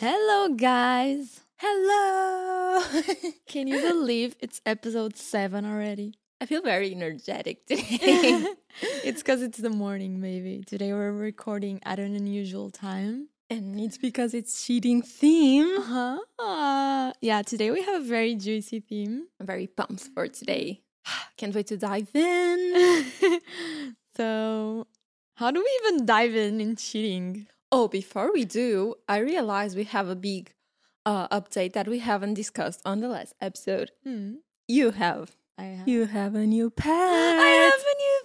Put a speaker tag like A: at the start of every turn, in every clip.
A: Hello, guys.
B: Hello.
A: Can you believe it's episode seven already?
B: I feel very energetic today.
A: it's because it's the morning, maybe. Today we're recording at an unusual time.
B: and it's because it's cheating theme.
A: Uh-huh. Yeah, today we have a very juicy theme.
B: I'm very pumped for today. Can't wait to dive in.
A: so, how do we even dive in in cheating?
B: Oh, before we do, I realize we have a big uh, update that we haven't discussed on the last episode.
A: Hmm.
B: You have.
A: I have.
B: You have a new pet.
A: I have a new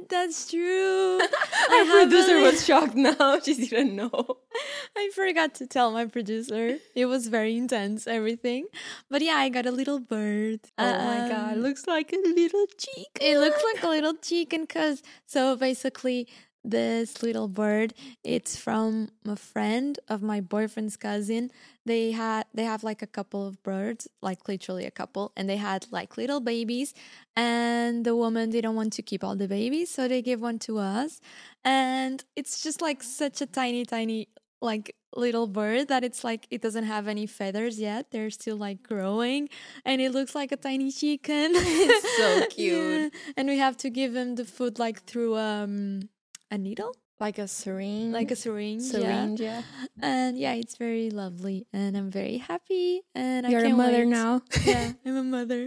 A: pet. That's true.
B: Our producer was shocked now. She didn't know.
A: I forgot to tell my producer. It was very intense, everything. But yeah, I got a little bird.
B: Oh my god,
A: Um,
B: looks like a little cheek.
A: it looks like a little chicken cuz so basically this little bird. It's from a friend of my boyfriend's cousin. They had they have like a couple of birds like literally a couple and they had like little babies and the woman didn't want to keep all the babies so they gave one to us and it's just like such a tiny tiny like little bird that it's like it doesn't have any feathers yet. They're still like growing and it looks like a tiny chicken.
B: It's so
A: Yeah,
B: cute.
A: and we have to give him the food like through um a needle
B: Like a syringe.
A: like a syringe
B: syringe, yeah.
A: and yeah it's very lovely and i'm very happy and
B: You're
A: i can't a
B: mother
A: wait.
B: now.
A: yeah i'm a mother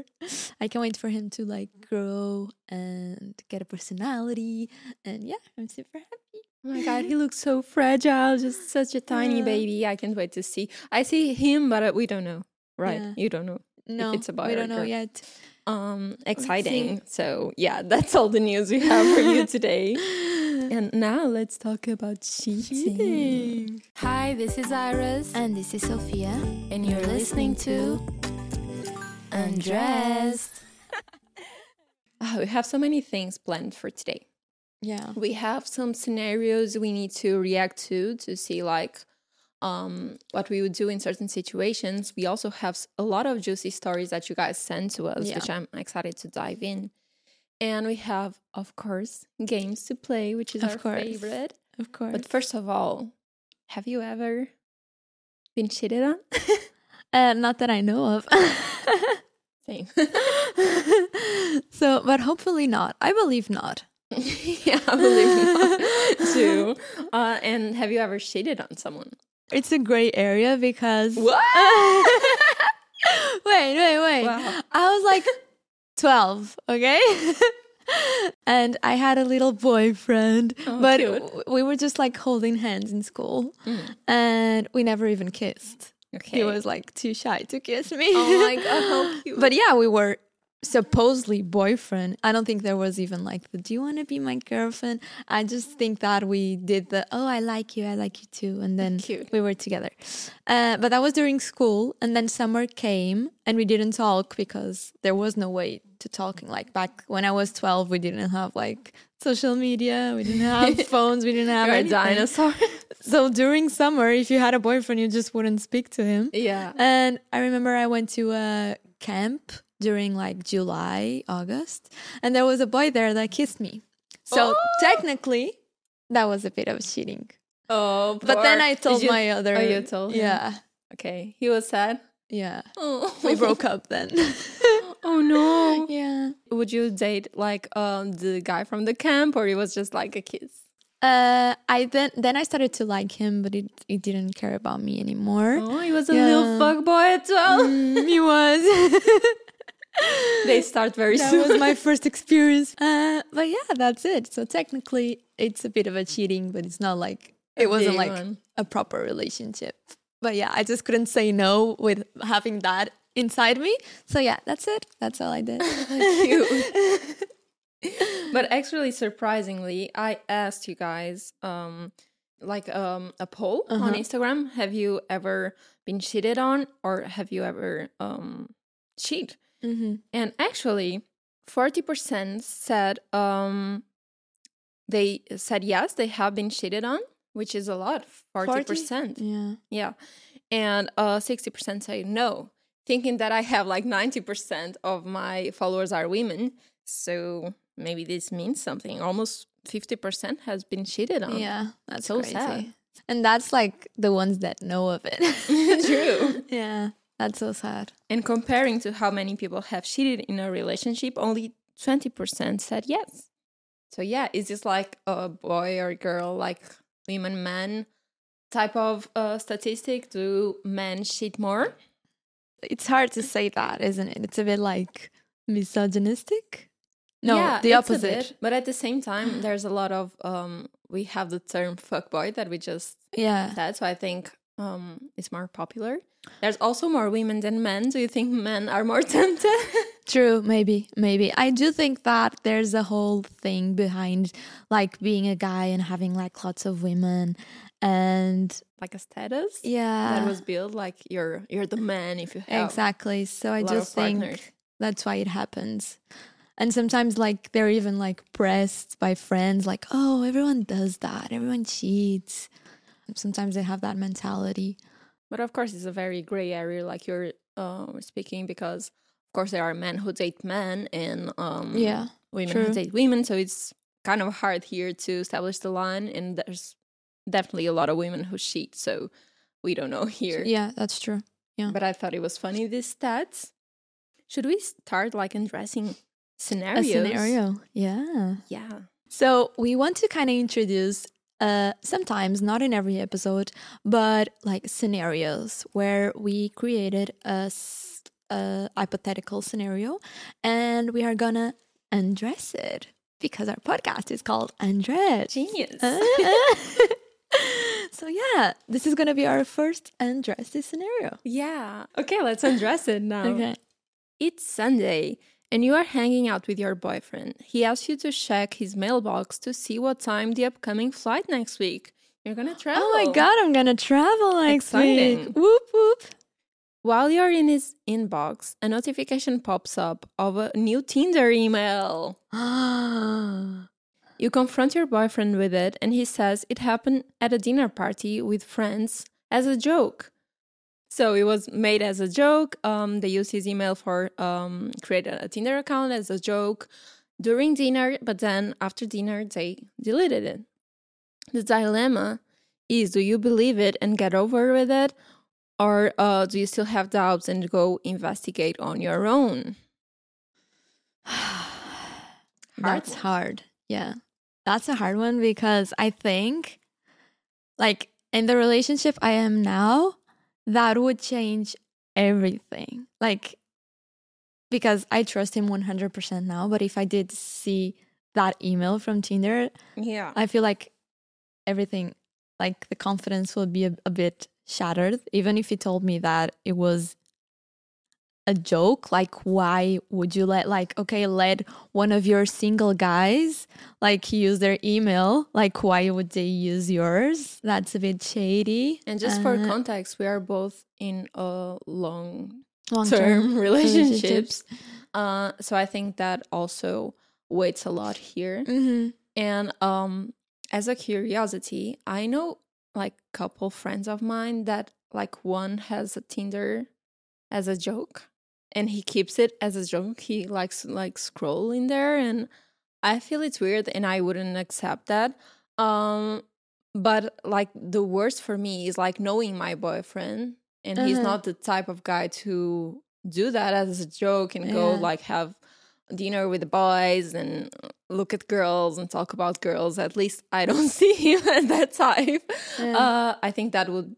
A: i can't wait for him to like grow and get a personality and yeah i'm super happy
B: Oh my god, he looks so fragile, just such a tiny
A: Yeah.
B: baby. I can't wait to see. I see him, but uh, we don't know. Right?
A: Yeah.
B: You don't know.
A: no
B: it's a boy
A: we don't know
B: girl.
A: yet
B: Um, exciting. So yeah, that's all the news we have for you today. And now let's talk about cheating.
A: Cheating.
B: Hi, this is Iris,
A: and this is sophia
B: and you're listening to Undressed. Oh, we have so many things planned for today.
A: yeah
B: we have some scenarios we need to react to to see like um what we would do in certain situations we also have a lot of juicy stories that you guys send to us
A: Yeah.
B: which i'm excited to dive in and we have of course games to play which is
A: Of
B: our
A: course.
B: favorite.
A: Of course.
B: but first of all have you ever been cheated on?
A: Uh, not that i know of.
B: Same.
A: So but hopefully not. I believe not.
B: Yeah i believe not. Too uh, and have you ever cheated on someone?
A: It's a gray area because
B: what?
A: Wait, wait, wait.
B: Wow.
A: I was like 12, okay? and I had a little boyfriend,
B: Oh,
A: but w- we were just like holding hands in school mm. and we never even kissed.
B: okay
A: He was like too shy to kiss me.
B: Oh my god, how cute.
A: But yeah, we were supposedly boyfriend. I don't think there was even like the do you want to be my girlfriend? I just think that we did the oh I like you, I like you too, and then
B: Cute.
A: we were together. Uh, but that was during school, and then summer came, and we didn't talk because there was no way to talking. Like back when I was twelve, we didn't have like social media, we didn't have phones, we didn't have
B: You're a dinosaur.
A: So during summer, if you had a boyfriend, you just wouldn't speak to him.
B: yeah.
A: And I remember I went to a camp during like July, August, and there was a boy there that kissed me. So
B: Oh!
A: technically, that was a bit of cheating.
B: Oh,
A: But then I told
B: you-
A: my other.
B: Oh, you told him?
A: Yeah,
B: Okay, he was sad.
A: yeah.
B: Oh,
A: We broke up then.
B: oh no.
A: yeah.
B: Would you date like um the guy from the camp, or it was just like a kiss?
A: Uh, I then then I started to like him, but he he didn't care about me anymore.
B: Oh, he was a
A: Yeah.
B: little fuck boy at twelve.
A: Mm, he was.
B: They start very
A: that
B: soon.
A: was my first experience. Uh, but yeah, that's it. So technically, it's a bit of a cheating, but it's not like it wasn't like
B: one.
A: a proper relationship. But yeah, I just couldn't say no with having that inside me. So yeah, that's it. That's all I did.
B: But actually, surprisingly, I asked you guys um like um a poll on
A: Uh-huh.
B: Instagram. Have you ever been cheated on, or have you ever um cheat?
A: Hmm
B: And actually, 40% said um they said yes, they have been cheated on, which is a lot, 40%.
A: Yeah.
B: Yeah. And uh 60% say no, thinking that I have like 90% of my followers are women. So maybe this means something. Almost 50% has been cheated on.
A: Yeah. That's
B: So
A: crazy.
B: sad.
A: And that's like the ones that know of it.
B: True.
A: yeah. That's so sad.
B: And comparing to how many people have cheated in a relationship, only 20% said yes. So, yeah, is this like a boy or girl, like women, men type of uh, statistic? Do men cheat more?
A: It's hard to say that, isn't it? It's a bit like misogynistic. No,
B: yeah,
A: the opposite.
B: bit, but at the same time, there's a lot of um we have the term fuckboy that we just
A: Yeah.
B: said, so I think um it's more popular. There's also more women than men. Do you think men are more tempted?
A: True, maybe, maybe. I do think that there's a whole thing behind like being a guy and having like lots of women and
B: like a status
A: yeah.
B: that was built like you're you're the man if you have
A: exactly. So I just think
B: partners.
A: that's why it happens. And sometimes like they're even like pressed by friends like, "Oh, everyone does that. Everyone cheats." Sometimes they have that mentality.
B: But of course, it's a very gray area, like you're uh, speaking, because of course there are men who date men and um,
A: Yeah.
B: women
A: true.
B: who date women. So it's kind of hard here to establish the line. And there's definitely a lot of women who cheat. So we don't know here.
A: Yeah, that's true.
B: Yeah, but I thought it was funny these stats. Should we start like addressing
A: A
B: scenarios?
A: scenario. Yeah.
B: Yeah.
A: So we want to kind of introduce uh sometimes not in every episode but like scenarios where we created a hypothetical scenario and we are gonna undress it because our podcast is called undress
B: Genius.
A: so yeah this is gonna be our first undress this scenario
B: yeah. Okay, let's undress it now.
A: okay
B: It's Sunday and you are hanging out with your boyfriend. He asks you to check his mailbox to see what time the upcoming flight next week. You're gonna travel.
A: oh my god i'm gonna travel next
B: Exciting.
A: week whoop whoop
B: While you're in his inbox, a notification pops up of a new Tinder email. You confront your boyfriend with it, and he says it happened at a dinner party with friends as a joke. So it was made as a joke. Um, they used his email for um, create a Tinder account as a joke during dinner, but then after dinner they deleted it. The dilemma is: do you believe it and get over with it, or uh, do you still have doubts and go investigate on your own?
A: That's
B: one.
A: hard. Yeah. That's a hard one because I think, like, in the relationship I am now, that would change everything. Like, because I trust him 100% now. But if I did see that email from Tinder,
B: Yeah.
A: I feel like everything, like, the confidence will be a, a bit shattered. Even if he told me that it was a joke? Like why would you let like okay let one of your single guys like use their email? Like why would they use yours? That's a bit shady.
B: And just for
A: Uh,
B: context, we are both in a long term relationships. Uh, so I think that also weights a lot here.
A: hmm
B: And um, as a curiosity, I know like couple friends of mine that like one has a Tinder as a joke, and he keeps it as a joke. He likes to, like scroll in there, and I feel it's weird, and I wouldn't accept that. Um, but like the worst for me is like knowing my boyfriend, and he's
A: Uh-huh.
B: not the type of guy to do that as a joke and go like have dinner with the boys and look at girls and talk about girls. At least I don't see him as that type.
A: Yeah.
B: Uh, I think that would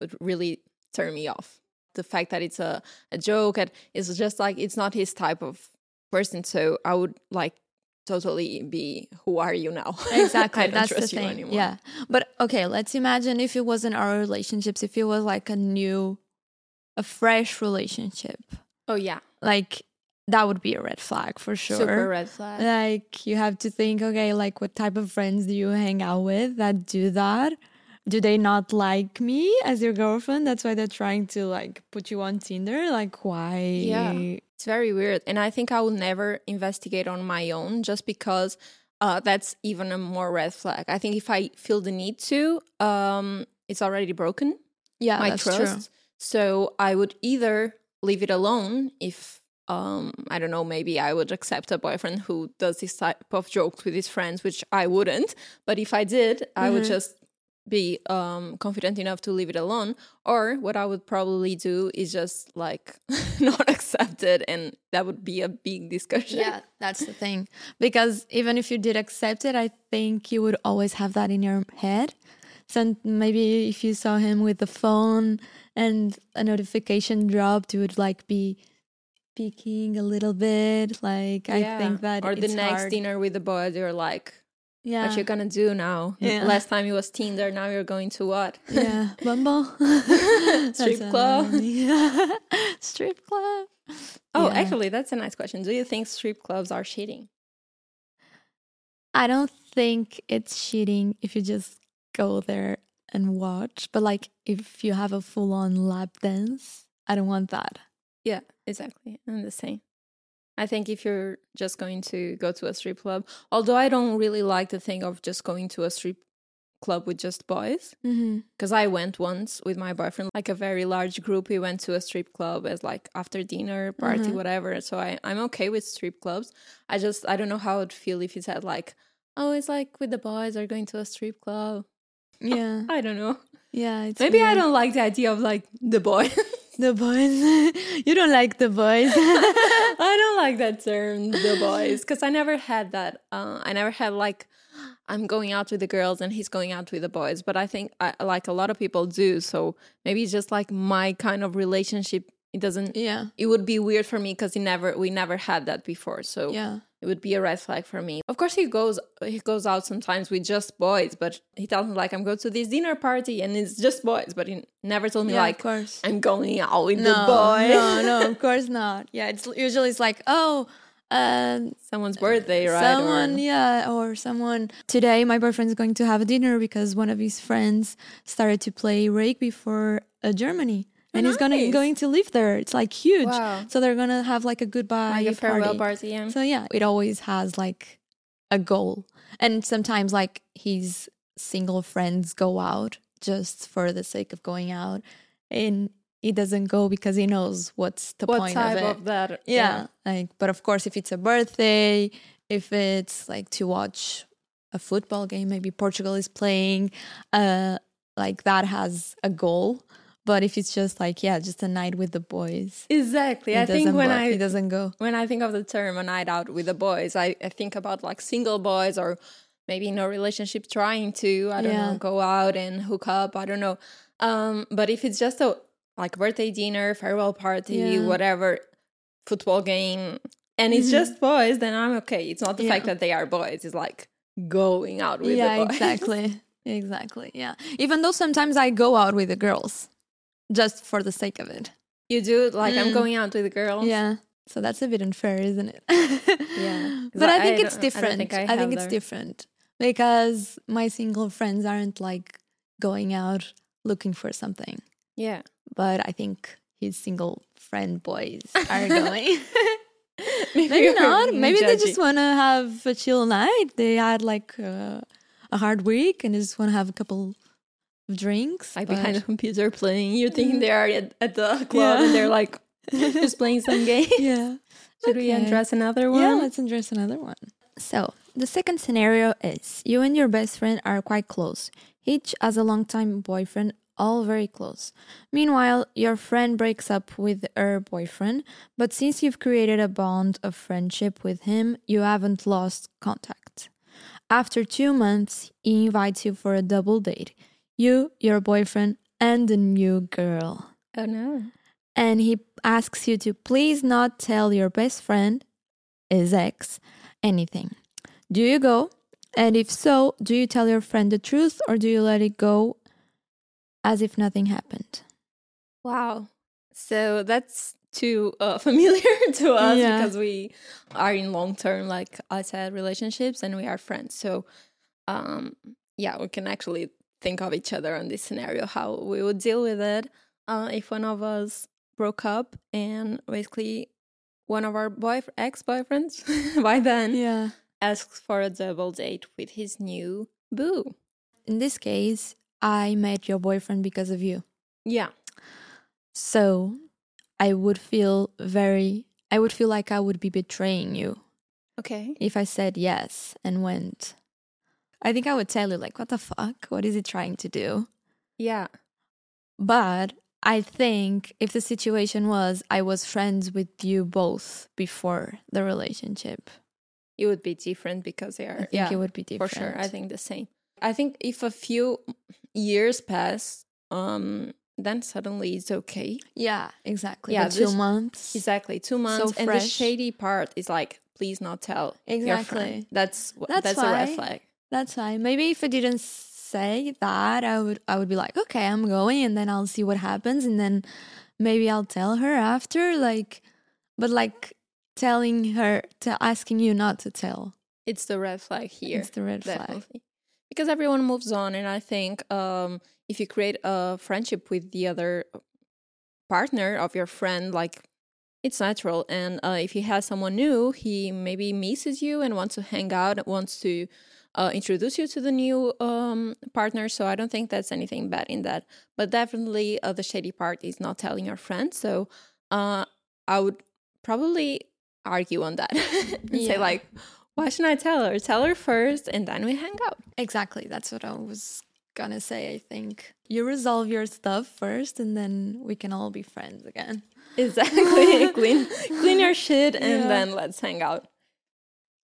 B: would really turn me off. The fact that it's a, a joke and it's just like it's not his type of person. So I would like totally be who are you now?
A: exactly that's the thing
B: anymore.
A: yeah but okay let's imagine if it wasn't our relationships if it was like a new a fresh relationship
B: Oh yeah.
A: like that would be a red flag for sure
B: Super red flag.
A: like you have to think okay like what type of friends do you hang out with that do that do they not like me as your girlfriend that's why they're trying to like put you on tinder like why
B: Yeah. It's very weird. And I think I will never investigate on my own just because uh, that's even a more red flag. I think if I feel the need to, um, it's already broken.
A: yeah
B: my
A: that's
B: trust.
A: true
B: So I would either leave it alone if um I don't know, maybe I would accept a boyfriend who does this type of jokes with his friends, which I wouldn't. But if I did, I would
A: Mhm.
B: just be um confident enough to leave it alone or what i would probably do is just like not accept it and that would be a big discussion
A: Yeah, that's the thing. Because even if you did accept it, I think you would always have that in your head. So maybe if you saw him with the phone and a notification dropped, you would like be peeking a little bit. Like I think that
B: or the next
A: hard.
B: dinner with the boys you're like
A: Yeah.
B: what you're gonna do now
A: Yeah.
B: last time it was tinder now you're going to what
A: yeah, Bumble,
B: Strip club.
A: Yeah, strip club.
B: oh
A: Yeah.
B: actually that's a nice question do you think strip clubs are cheating
A: I don't think it's cheating if you just go there and watch. But like if you have a full on lap dance, I don't want that.
B: Yeah, exactly. I'm the same. I think if you're just going to go to a strip club, although I don't really like the thing of just going to a strip club with just boys,
A: Mm-hmm.
B: because I went once with my boyfriend, like a very large group. We went to a strip club as like after dinner party,
A: Mhm.
B: whatever. So I I'm okay with strip clubs. I just I don't know how I'd feel if you said like, oh, it's like with the boys are going to a strip club.
A: Yeah.
B: I don't know.
A: Yeah. It's
B: Maybe I don't like the idea of like the boy.
A: The boys. you don't like the boys.
B: I don't like that term, the boys, because I never had that. Uh, I never had like I'm going out with the girls and he's going out with the boys. But I think I, like a lot of people do. So maybe it's just like my kind of relationship. It doesn't.
A: yeah.
B: It would be weird for me because never. We never had that before. So
A: Yeah.
B: It would be a red flag for me. Of course, he goes he goes out sometimes with just boys, but he tells me like I'm going to this dinner party and it's just boys. But he never told me
A: Yeah,
B: like
A: of course.
B: I'm going out with
A: No,
B: the boys.
A: no, no, of course not. Yeah, it's usually it's like, oh, um,
B: Someone's birthday, right?
A: Someone,
B: Or-
A: yeah, or someone. Today, my boyfriend's going to have a dinner because one of his friends started to play rugby for uh, Germany, and he's gonna going to live there. It's like huge.
B: Wow.
A: So they're gonna have like a goodbye
B: like a farewell
A: party.
B: Yeah.
A: So yeah, it always has like a goal, and sometimes like his single friends go out just for the sake of going out, and he doesn't go because he knows what's the
B: what
A: point of it
B: of, that?
A: yeah, like but of course if it's a birthday if it's like to watch a football game maybe portugal is playing uh like that has a goal but if it's just like yeah just a night with the boys
B: exactly. I think when
A: work,
B: I
A: it doesn't go
B: when I think of the term a night out with the boys, I, I think about like single boys or maybe no relationship trying to I don't
A: Yeah.
B: know go out and hook up. I don't know. Um, but if it's just a like birthday dinner, farewell party,
A: Yeah.
B: whatever, football game, and it's
A: Mhm.
B: just boys, then I'm okay. It's not the fact that they are boys. It's like going out with
A: yeah
B: the boys.
A: exactly exactly yeah even though sometimes i go out with the girls just for the sake of it
B: You do like I'm
A: Mm.
B: going out with the girls.
A: Yeah. So that's a bit unfair, isn't it?
B: yeah.
A: But I,
B: I-
A: think
B: I
A: it's
B: don't- I
A: different.
B: think
A: I, think it's different because my single friends aren't like going out looking for something.
B: Yeah.
A: But I think his single friend boys are going.
B: Maybe,
A: Maybe not. Maybe they just want to have a chill night. They had like uh, a hard week and they just want to have a couple drinks.
B: like behind the computer playing. You think mm-hmm. they are at, at the club
A: Yeah.
B: and they're like just playing some game.
A: yeah.
B: Should we undress another one?
A: Yeah, let's undress another one. So, the second scenario is you and your best friend are quite close. Each has a long-time boyfriend, all very close. Meanwhile, your friend breaks up with her boyfriend, but since you've created a bond of friendship with him, you haven't lost contact. After two months, he invites you for a double date. You, your boyfriend, and the new girl
B: oh no.
A: and he asks you to please not tell your best friend, his ex, anything. Do you go? And if so, do you tell your friend the truth or do you let it go as if nothing happened?
B: Wow. So that's too uh, familiar to us
A: Yeah.
B: because we are in long term, like I said, relationships and we are friends. So, um, yeah, we can actually think of each other on this scenario, how we would deal with it uh, if one of us broke up and basically one of our boy ex boyfriends by then
A: Yeah.
B: asks for a double date with his new boo.
A: In this case, I met your boyfriend because of you.
B: Yeah.
A: So I would feel very, I would feel like I would be betraying you
B: Okay.
A: if I said yes and went. I think I would tell you, like, what the fuck? What is he trying to do?
B: Yeah.
A: But I think if the situation was I was friends with you both before the relationship,
B: it would be different because they are.
A: I think
B: yeah,
A: it would be different.
B: for sure. I think the same. I think if a few years pass, um, then suddenly it's okay.
A: Yeah, exactly.
B: Yeah,
A: Yeah, two
B: this-
A: months.
B: Exactly, two months, and the shady part is like, please not tell.
A: Exactly.
B: That's
A: That's
B: that's, a red flag.
A: That's fine. Maybe if I didn't say that, I would I would be like, okay, I'm going, and then I'll see what happens, and then maybe I'll tell her after. Like, but like telling her to asking you not to tell.
B: It's the red flag here.
A: It's the red flag.
B: because everyone moves on and i think um if you create a friendship with the other partner of your friend like it's natural and uh, if he has someone new he maybe misses you and wants to hang out wants to uh, introduce you to the new um, partner so i don't think that's anything bad in that but definitely uh, the shady part is not telling your friend so uh, i would probably argue on that and say like why shouldn't I tell her? Tell her first and then we hang out.
A: Exactly. That's what I was gonna say. I think you resolve your stuff first, and then we can all be friends again.
B: Exactly. clean clean your shit and
A: Yeah.
B: then let's hang out.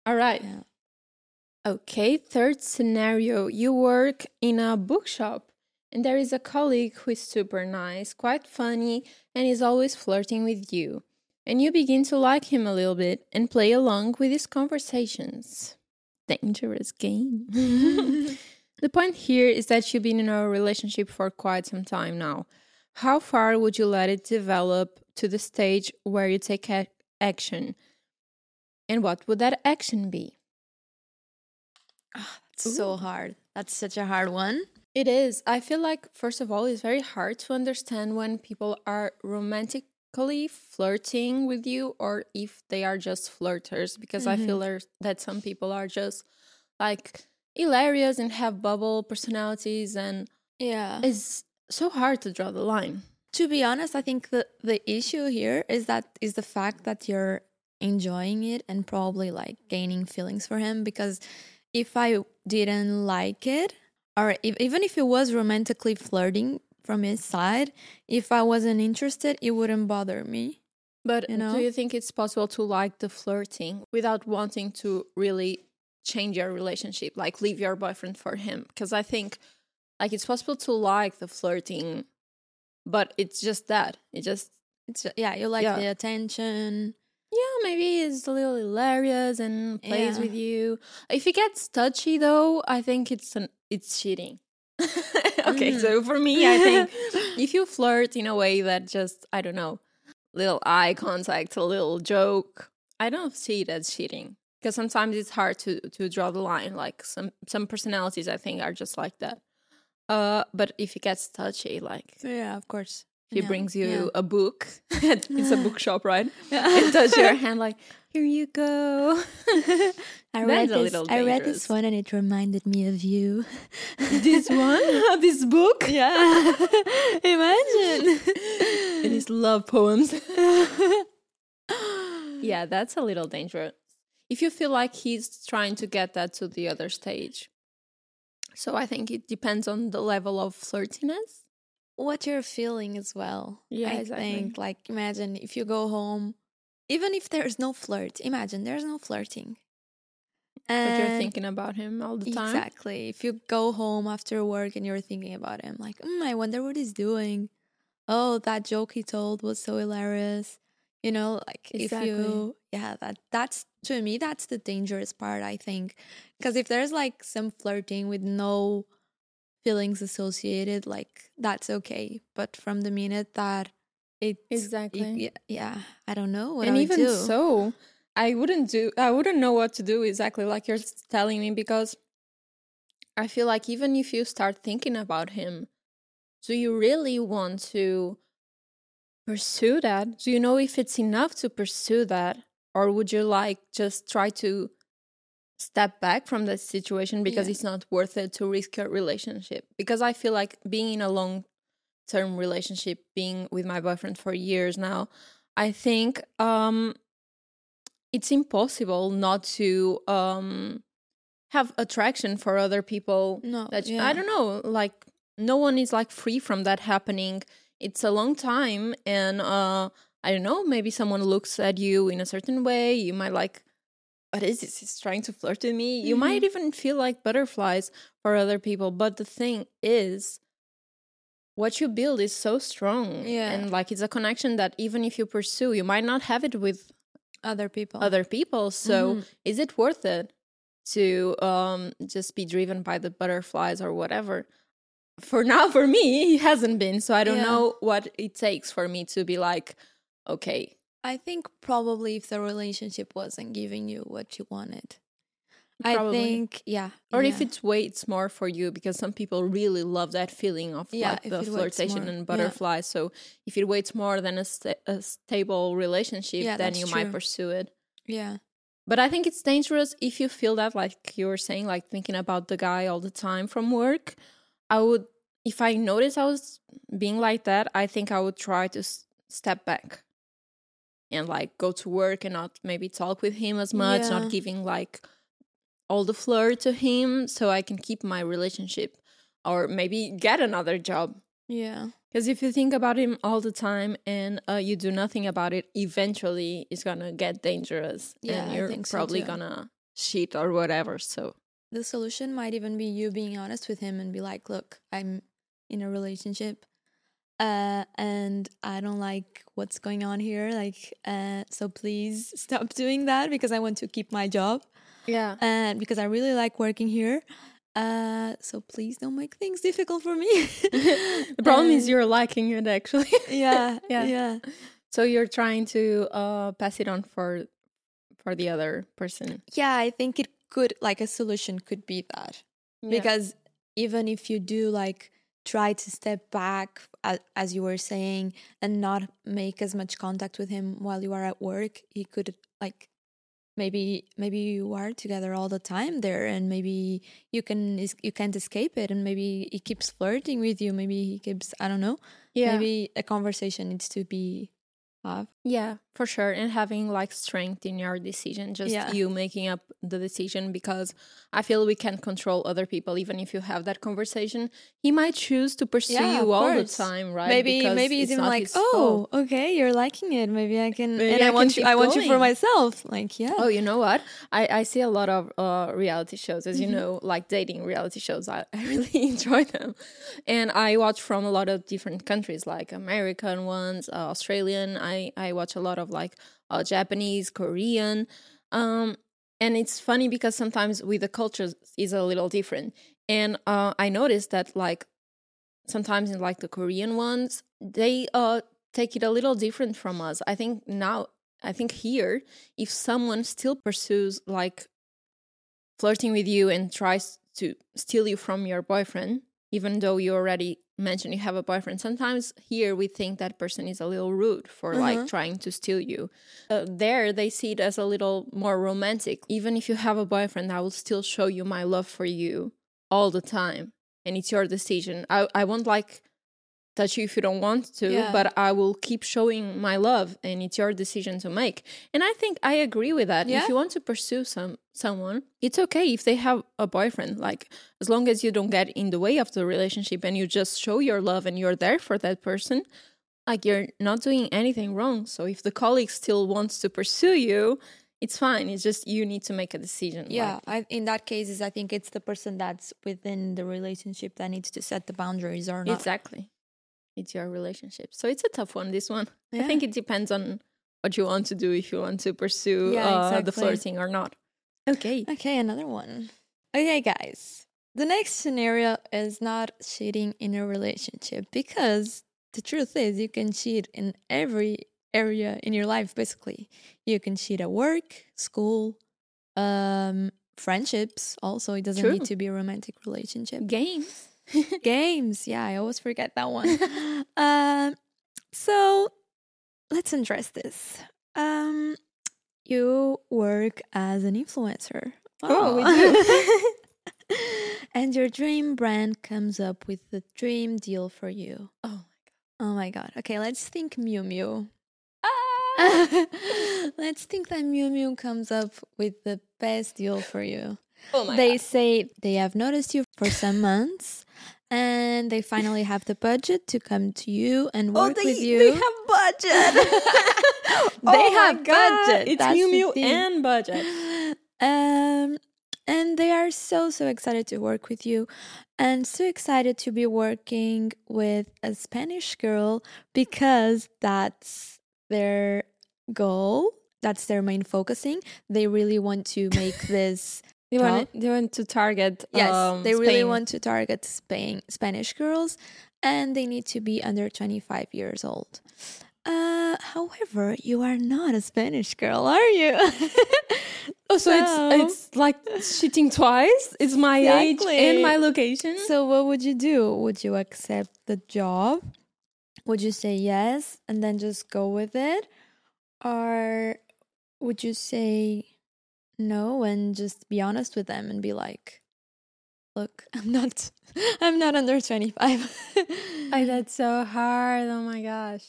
B: All right.
A: Yeah.
B: Okay, third scenario. You work in a bookshop and there is a colleague who is super nice, quite funny, and is always flirting with you. And you begin to like him a little bit and play along with his conversations. Dangerous game. the point here is that you've been in a relationship for quite some time now. How far would you let it develop to the stage where you take ac- action? And what would that action be?
A: Ah, it's so
B: Ooh.
A: hard. That's such a hard one.
B: It is. I feel like, first of all, it's very hard to understand when people are romantically flirting with you or if they are just flirters, because I feel mm-hmm. there's, that some people are just like hilarious and have bubble personalities, and
A: Yeah.
B: it's so hard to draw the line.
A: To be honest, I think the the issue here is that is the fact that you're enjoying it and probably like gaining feelings for him because if I didn't like it or if, even if it was romantically flirting from his side, if I wasn't interested, it wouldn't bother me.
B: But
A: You know?
B: do you think it's possible to like the flirting without wanting to really change your relationship, like leave your boyfriend for him? Because I think like it's possible to like the flirting, but it's just that. It just
A: It's yeah, you like
B: Yeah.
A: the attention.
B: Yeah, maybe it's a little hilarious and plays
A: Yeah.
B: with you. If it gets touchy though, I think it's an it's cheating. okay, so for me, I think if you flirt in a way that just I don't know, little eye contact, a little joke, I don't see it as cheating because sometimes it's hard to to draw the line. Like some some personalities, I think, are just like that. Uh, but if it gets touchy, like
A: Yeah, of course.
B: He
A: Yeah,
B: brings you
A: yeah.
B: a book, it's a bookshop, right?
A: Yeah.
B: and touch your hand like, here you go.
A: I read this. I read this one and it reminded me of you.
B: this one, this book,
A: Yeah. Imagine.
B: it is love poems. yeah, that's a little dangerous. If you feel like he's trying to get that to the other stage. So I think it depends on the level of flirtiness.
A: What you're feeling as well.
B: Yeah,
A: I
B: exactly.
A: think like imagine if you go home, even if there's no flirt. Imagine there's no flirting.
B: But you're thinking about him all the time.
A: Exactly. If you go home after work and you're thinking about him, like, mm, I wonder what he's doing. Oh, that joke he told was so hilarious. You know, like if you, yeah, that that's to me that's the dangerous part. I think because if there's like some flirting with no feelings associated, like that's okay. But from the minute that it
B: Exactly.
A: yeah, yeah, I don't know what
B: and even
A: do?
B: so, I wouldn't do. I wouldn't know what to do exactly like you're telling me because I feel like even if you start thinking about him, do you really want to pursue that? Do you know if it's enough to pursue that, or would you like just try to step back from that situation because
A: Yeah.
B: it's not worth it to risk your relationship? Because I feel like being in a long term relationship, being with my boyfriend for years now, I think um it's impossible not to um have attraction for other people
A: No,
B: that
A: yeah.
B: I don't know, like no one is like free from that happening. It's a long time and uh I don't know, maybe someone looks at you in a certain way, you might like what is this? He's trying to flirt with me. You might even feel like butterflies for other people, but the thing is what you build is so strong
A: Yeah.
B: and like it's a connection that even if you pursue, you might not have it with
A: Other people.
B: other people. So
A: Mhm.
B: is it worth it to um just be driven by the butterflies or whatever? For now, for me, it hasn't been. So I don't
A: Yeah.
B: know what it takes for me to be like, okay,
A: I think probably if the relationship wasn't giving you what you wanted. I think, yeah.
B: or if
A: yeah.
B: it waits more for you because some people really love that feeling of
A: Yeah,
B: like the flirtation and
A: yeah.
B: butterflies. So if it waits more than a, sta- a stable relationship,
A: Yeah,
B: then you might pursue it.
A: yeah.
B: But I think it's dangerous if you feel that, like you were saying, like thinking about the guy all the time from work. I would, if I noticed I was being like that, I think I would try to s- step back and like go to work and not maybe talk with him as much,
A: Yeah.
B: not giving like all the flirt to him so I can keep my relationship or maybe get another job.
A: Yeah.
B: Because if you think about him all the time and uh, you do nothing about it, eventually it's gonna get dangerous,
A: Yeah,
B: and
A: I
B: you're
A: think so
B: probably
A: too.
B: gonna cheat or whatever. So
A: The solution might even be you being honest with him and be like, look, I'm in a relationship. Uh, and I don't like what's going on here. Like, uh, so please stop doing that because I want to keep my job.
B: yeah,
A: and because I really like working here. Uh, so please don't make things difficult for me.
B: the problem is you're liking it actually.
A: yeah,
B: Yeah.
A: yeah,
B: so you're trying to uh, pass it on for for the other person
A: yeah. I think it could like a solution could be that because even if you do like try to step back as, you were saying and not make as much contact with him while you are at work, he could like maybe maybe you are together all the time there and maybe you can you can't escape it and maybe he keeps flirting with you maybe he keeps i don't know.
B: Yeah,
A: maybe a conversation needs to be have
B: yeah, for sure. And having like strength in your decision, just
A: Yeah.
B: you making up the decision because I feel we can't control other people. Even if you have that conversation, he might choose to pursue
A: Yeah,
B: you
A: of
B: all the time, right?
A: maybe
B: Because
A: maybe he's even like oh
B: fault.
A: okay you're liking it maybe i can
B: Maybe
A: and
B: I
A: i want you i want you for myself like yeah
B: Oh, you know what? I, I see a lot of uh, reality shows, as you
A: Mm-hmm.
B: know, like dating reality shows. I, I really enjoy them. And I watch from a lot of different countries, like American ones, uh, Australian. I, I watch a lot of like uh, Japanese, Korean. Um, and it's funny because sometimes with the cultures is a little different. And uh, I noticed that like sometimes in like the Korean ones, they uh take it a little different from us. I think now I think here if someone still pursues like flirting with you and tries to steal you from your boyfriend, even though you already mentioned you have a boyfriend, sometimes here we think that person is a little rude for like trying to steal you. Uh, there they see it as a little more romantic. Even if you have a boyfriend, I will still show you my love for you all the time. And it's your decision. I, I won't like touch you if you don't want to,
A: Yeah.
B: but I will keep showing my love and it's your decision to make. And I think I agree with that.
A: Yeah.
B: If you want to pursue some someone, it's okay if they have a boyfriend. Like as long as you don't get in the way of the relationship and you just show your love and you're there for that person, like you're not doing anything wrong. So if the colleague still wants to pursue you, it's fine. It's just you need to make a decision.
A: yeah
B: like-
A: I, in that cases i think it's the person that's within the relationship that needs to set the boundaries or not
B: Exactly. It's your relationship. So it's a tough one, this one. I think it depends on what you want to do, if you want to pursue
A: Yeah,
B: uh, the flirting or not. Okay.
A: Okay, another one. Okay, guys. The next scenario is not cheating in a relationship because the truth is you can cheat in every area in your life basically. You can cheat at work, school, um friendships also it doesn't
B: True.
A: need to be a romantic relationship.
B: Games.
A: Games, yeah, I always forget that one. um so let's address this. Um you work as an influencer.
B: Oh, we
A: do. and your dream brand comes up with the dream deal for you.
B: Oh
A: Oh my god. Okay, let's think Miu Miu.
B: my god.
A: let's think that Miu Miu comes up with the best deal for you.
B: Oh my
A: they
B: God.
A: say they have noticed you for some months and they finally have the budget to come to you and work with you.
B: Oh, They have budget.
A: They
B: Oh
A: have budget.
B: It's
A: That's
B: Miu
A: Miu
B: and budget.
A: Um, and they are so, so excited to work with you and so excited to be working with a Spanish girl because that's their goal. That's their main focusing. They really want to make this.
B: They want, they want to target.
A: yes,
B: um,
A: they really
B: Spain.
A: want to target Spain Spanish girls, and they need to be under twenty five years old. Uh, however, you are not a Spanish girl, are you?
B: Oh, so,
A: So-
B: it's it's like cheating twice. It's my age and my location.
A: So what would you do? Would you accept the job? Would you say yes and then just go with it? Or would you say no and just be honest with them and be like, look, I'm not I'm not under 25.
B: Ay, that's so hard. Oh my gosh.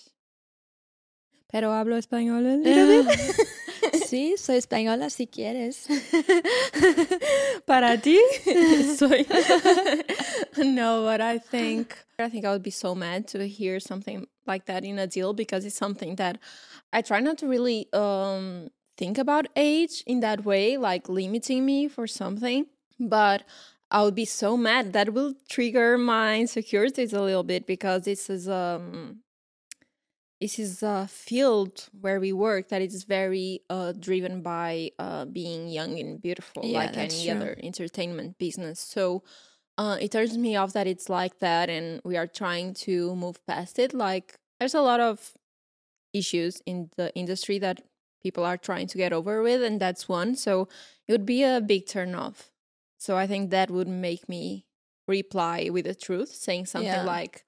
B: Pero hablo español a little bit.
A: sí, soy española si quieres.
B: Para ti, soy. no, but I think I think I would be so mad to hear something like that in a deal because it's something that I try not to really um think about age in that way, like limiting me for something. But I would be so mad that will trigger my insecurities a little bit because this is um this is a field where we work that is very uh, driven by uh, being young and beautiful,
A: Yeah,
B: like any
A: true.
B: other entertainment business. So uh, it turns me off that it's like that, and we are trying to move past it. Like there's a lot of issues in the industry that people are trying to get over with, and that's one. So it would be a big turn off. So I think that would make me reply with the truth, saying something
A: Yeah.
B: like,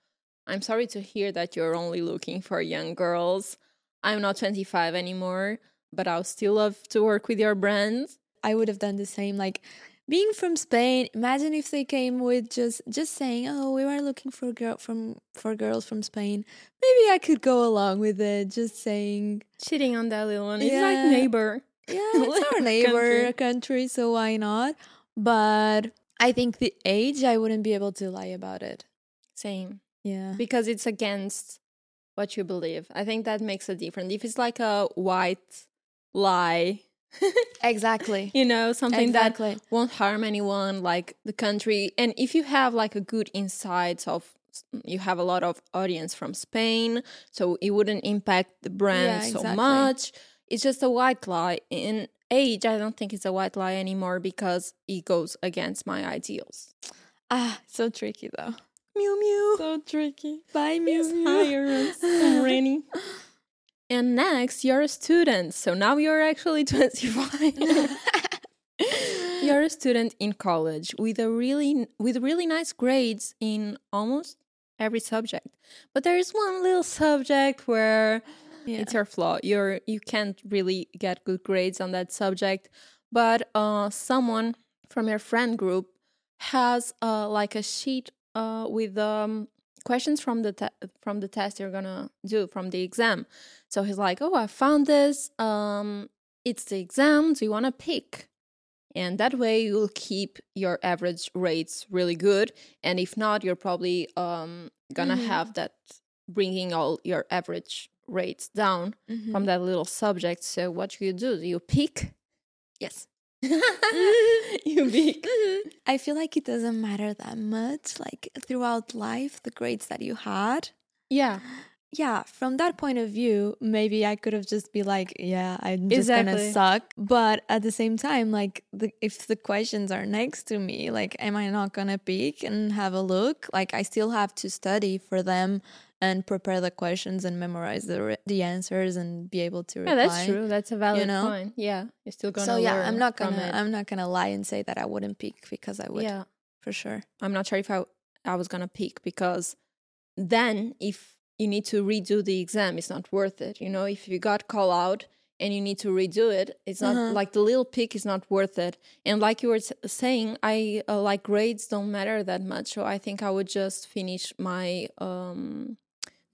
B: I'm sorry to hear that you're only looking for young girls. I'm not 25 anymore, but I'll still love to work with your brand.
A: I would have done the same. Like being from Spain, imagine if they came with just just saying, "Oh, we were looking for girl from for girls from Spain." Maybe I could go along with it. Just saying,
B: Cheating on that little one. It's like neighbor.
A: "Yeah, it's our neighbor
B: Country.
A: country, so why not?" But I think the age, I wouldn't be able to lie about it.
B: Same.
A: Yeah,
B: Because it's against what you believe. I think that makes a difference. If it's like a white lie,
A: exactly.
B: you know, something that won't harm anyone like the country and if you have like a good insights of you have a lot of audience from spain so it wouldn't impact the brand
A: Yeah,
B: so
A: exactly.
B: much it's just a white lie in age i don't think it's a white lie anymore because it goes against my ideals
A: Ah, so tricky though.
B: Miu Miu
A: So tricky. Bye, Miu
B: Miu. and rainy and next you're a student. So now you're actually 25 you're a student in college with a really with really nice grades in almost every subject. But there is one little subject where
A: Yeah.
B: it's your flaw. You're you can't really get good grades on that subject. But uh someone from your friend group has uh like a sheet uh with um questions from the te- from the test you're gonna do from the exam so he's like oh i found this um it's the exam do you want to pick and that way you'll keep your average rates really good and if not you're probably um gonna
A: Mhm.
B: have that bringing all your average rates down
A: Mhm.
B: from that little subject so what you do? do you pick
A: yes.
B: you pick mm-hmm.
A: I feel like it doesn't matter that much. Like throughout life, the grades that you had.
B: yeah
A: Yeah, from that point of view, maybe I could have just be like, yeah, I'm just
B: Exactly.
A: gonna suck. But at the same time, like, the, if the questions are next to me, like, am I not gonna pick and have a look? Like, I still have to study for them and prepare the questions and memorize the re- the answers and be able to reply.
B: yeah that's true that's a valid
A: know?
B: point yeah you're still gonna
A: So yeah, I'm not gonna. I'm not gonna lie and say that I wouldn't pick because I would
B: yeah
A: for sure.
B: I'm not sure if I, I was gonna pick because then if you need to redo the exam, it's not worth it. You know, if you got call out and you need to redo it, it's not
A: Uh-huh.
B: like the little pick is not worth it. And like you were s- saying, I uh, like grades don't matter that much, so I think I would just finish my um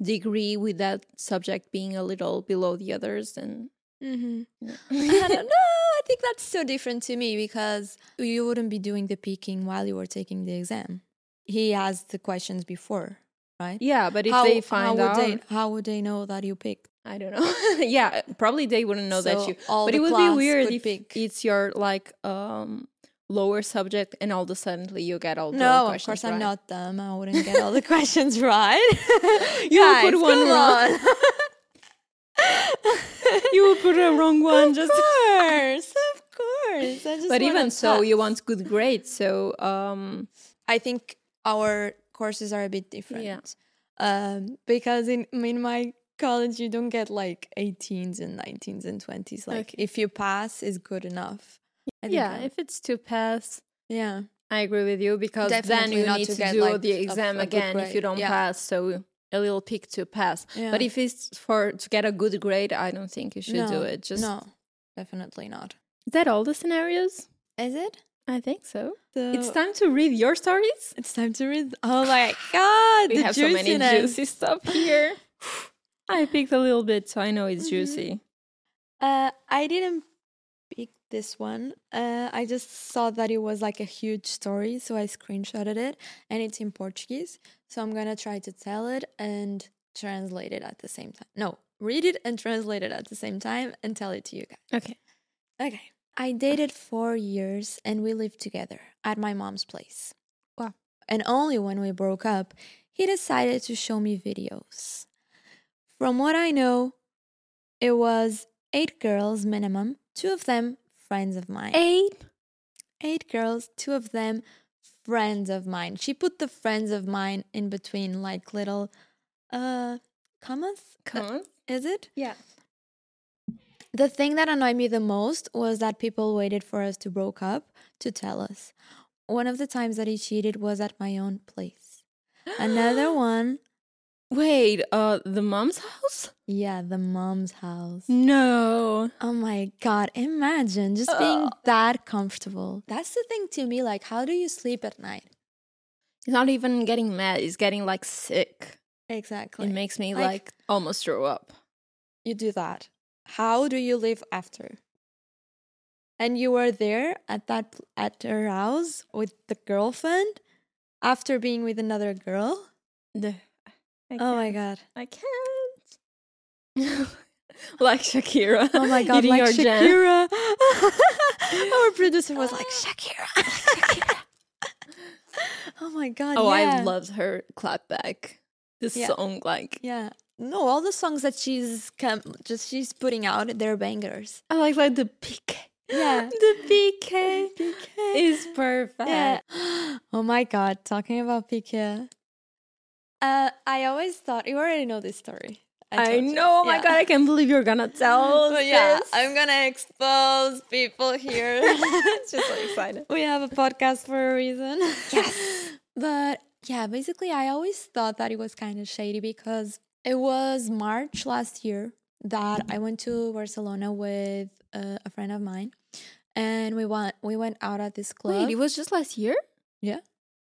B: degree with that subject being a little below the others and
A: Mm-hmm.
B: yeah.
A: I don't know. I I think that's so different to me because you wouldn't be doing the picking while you were taking the exam. He asked the questions before, right?
B: Yeah, but if
A: how,
B: they
A: how
B: find
A: would
B: out,
A: they how would they know that you picked?
B: I don't know. yeah, probably they wouldn't know that you.
A: all
B: But
A: the
B: it would be weird if
A: pick.
B: it's your like um lower subject and all of a sudden you get all the
A: No, of
B: questions
A: course I'm not them. I wouldn't get all the questions right.
B: You would put one wrong. you would put a wrong one just.
A: Of course, of course. I just
B: But even so, you want good grades. So um
A: I think our courses are a bit different. Um, because in in my college you don't get like 18s and 19s and 20s. Like
B: Okay.
A: if you pass is good enough.
B: Yeah, if it's to pass,
A: yeah.
B: I agree with you because then you need
A: to
B: to, do
A: like,
B: the exam
A: a good
B: again if you don't
A: Yeah.
B: pass. So a little pick to pass.
A: Yeah.
B: But if it's for to get a good grade, I don't think you should do it. Just
A: no, definitely not.
B: is that all the scenarios?
A: Is it?
B: I think so.
A: So
B: It's time to read your stories.
A: It's time to read. Oh my god,
B: We
A: the
B: have so many juicy stuff here. I picked a little bit, so I know it's
A: Mhm.
B: juicy.
A: Uh, I didn't this one. Uh, I just saw that it was like a huge story, so I screenshotted it, and it's in Portuguese. So I'm gonna try to tell it and translate it at the same time. No, read it and translate it at the same time and tell it to you guys.
B: Okay.
A: Okay. I dated four years and we lived together at my mom's place.
B: Wow.
A: And only when we broke up, he decided to show me videos. From what I know, it was eight girls minimum, two of them friends of mine.
B: Eight.
A: Eight girls, two of them friends of mine. She put the friends of mine in between like little uh commas.
B: Come on.
A: Is it?
B: Yeah.
A: The thing that annoyed me the most was that people waited for us to broke up to tell us. One of the times that he cheated was at my own place. Another one,
B: Wait, uh, the mom's house?
A: yeah, the mom's house.
B: No.
A: Oh my god, imagine just being
B: Ugh.
A: that comfortable. That's the thing to me, like how do you sleep at night?
B: He's not even getting mad. He's getting like sick.
A: Exactly.
B: It makes me
A: Like-
B: like, almost throw up.
A: you do that. How do you live after? And you were there at that at her house with the girlfriend after being with another girl?
B: The, I
A: Oh my god.
B: I can't. like Shakira.
A: Oh my god, like. Shakira. Our producer was like ah. Shakira. Shakira. oh my god.
B: Oh,
A: yeah.
B: I loved her clapback. This
A: Yeah.
B: song, like
A: Yeah. No, all the songs that she's come, just she's putting out, they're bangers.
B: I like like the PK.
A: Yeah.
B: the PK, PK is perfect.
A: Yeah. Oh my god, talking about Piqué. Uh, I always thought you already know this story.
B: I
A: you.
B: know. Oh my
A: Yeah.
B: god, I can't believe you're gonna tell
A: But yeah,
B: this.
A: I'm gonna expose people here.
B: It's just so excited.
A: we have a podcast for a reason. Yes. but yeah, basically, I always thought that it was kind of shady because it was March last year that I went to Barcelona with uh, a friend of mine, and we went we went out at this club.
B: Wait, it was just last year?
A: Yeah,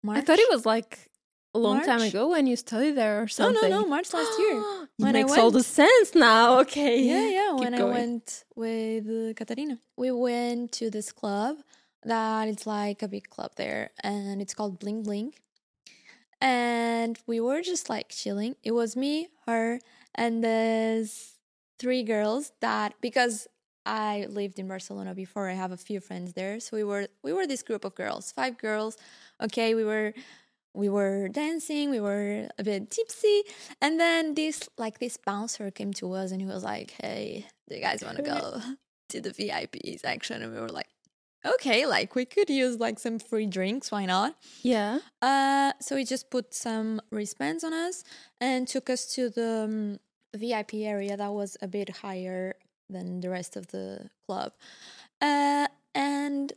A: March.
B: I thought it was like a long time ago when you studied there or something.
A: no, no, no, March last year. When I
B: makes all the
A: went.
B: sense now. Okay.
A: Yeah, yeah.
B: Keep
A: when I went with uh, Katarina, we went to this club that it's like a big club there, and it's called Bling Bling. And we were just like chilling. It was me, her, and this three girls that because I lived in Barcelona before, I have a few friends there. So we were we were this group of girls, five girls. Okay, we were we were dancing, we were a bit tipsy, and then this like this bouncer came to us and he was like, "Hey, do you guys want to go to the VIP section?" And we were like, "Okay, like we could use like some free drinks, why not?"
B: Yeah.
A: Uh, so he just put some wristbands on us and took us to the um, VIP area that was a bit higher than the rest of the club. Uh, and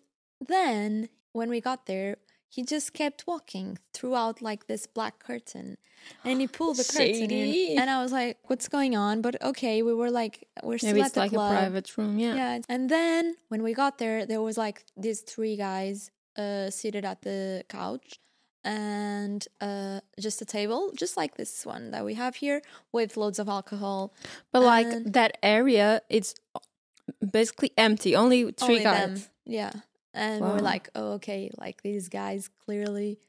A: then when we got there, he just kept walking throughout like this black curtain and he pulled the curtain in and i was like what's going on but okay we were like we're still
B: Maybe
A: at
B: it's
A: the
B: like
A: club
B: a private room. Yeah.
A: yeah. And then when we got there, there was like these three guys uh, seated at the couch and uh, just a table, just like this one that we have here, with loads of alcohol.
B: But like that area, it's basically empty. Only three
A: Only
B: guys
A: them. Yeah. And we
B: Wow.
A: were like, oh, okay, like these guys clearly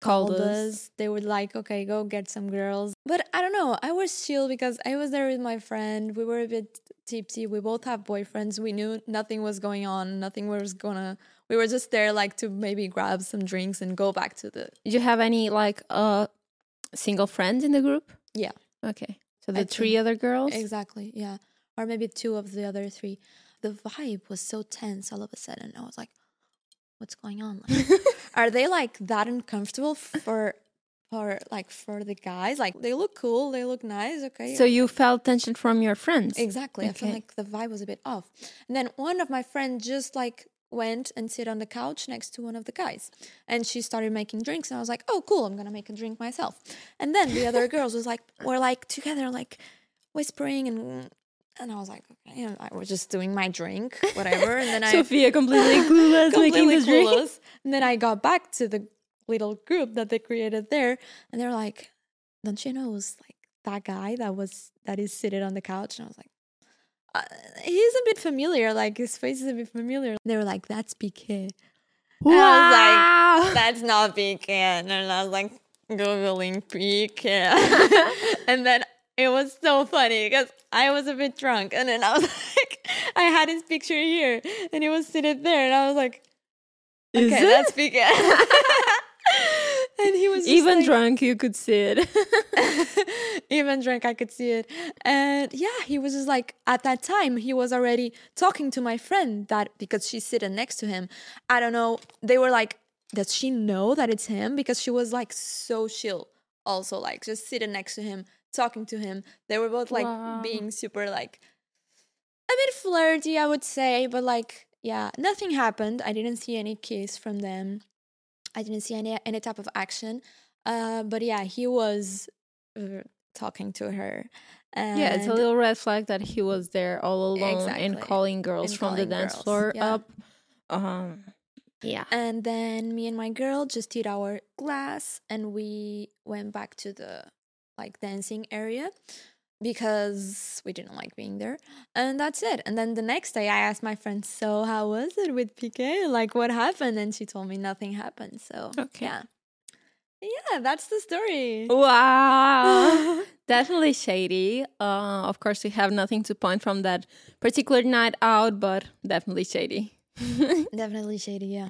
B: called,
A: called
B: us.
A: us. They were like, okay, go get some girls. But I don't know. I was chill because I was there with my friend. We were a bit tipsy. We both have boyfriends. We knew nothing was going on. Nothing was gonna. We were just there like to maybe grab some drinks and go back to the.
B: Did you have any like uh single friends in the group?
A: Yeah.
B: Okay. So the
A: I
B: three
A: think-
B: other girls.
A: Exactly. Yeah. Or maybe two of the other three. The vibe was so tense all of a sudden. I was like, what's going on? Like, are they like that uncomfortable for for like for the guys? Like they look cool, they look nice, okay.
B: So you felt tension from your friends.
A: exactly. I feel like the vibe was a bit off. And then one of my friends just like went and sit on the couch next to one of the guys. And she started making drinks and I was like, "Oh, cool, I'm going to make a drink myself." And then the other girls was like were like together like whispering and and I was like, okay, you know, I was just doing my drink, whatever. And then I
B: Sophia completely clueless making
A: completely
B: this drink.
A: clueless. And then I got back to the little group that they created there, and they're like, "Don't you know it was like that guy that was that is seated on the couch?" And I was like, uh, "He's a bit familiar. Like his face is a bit familiar." They were like, "That's Piqué."
B: Wow.
A: And I was like, "That's not Piqué." And I was like googling Piqué, and then. It was so funny because I was a bit drunk, and then I was like, I had his picture here, and he was sitting there, and I was like,
B: Is
A: okay,
B: it?
A: that's Piqué. and he was
B: Even
A: like-
B: drunk, you could see it.
A: even drunk, I could see it. And yeah, he was just like at that time he was already talking to my friend that because she's sitting next to him. I don't know. They were like, does she know that it's him? Because she was like so chill, also like just sitting next to him, talking to him. They were both like
B: Wow.
A: being super like a bit flirty, I would say, but like yeah, nothing happened. I didn't see any kiss from them. I didn't see any any type of action. Uh, but yeah, he was uh, talking to her. And
B: yeah, it's a little red flag that he was there all alone and calling girls
A: And
B: from the dance
A: girls,
B: floor
A: yeah.
B: up. Um, yeah.
A: And then me and my girl just did our glass and we went back to the like dancing area because we didn't like being there. And that's it. And then the next day I asked my friend, So how was it with Piqué? Like what happened? And she told me nothing happened. So
B: Okay.
A: yeah. Yeah, that's the story.
B: Wow. Definitely shady. Uh, of course, we have nothing to point from that particular night out, but definitely shady.
A: Definitely shady, yeah.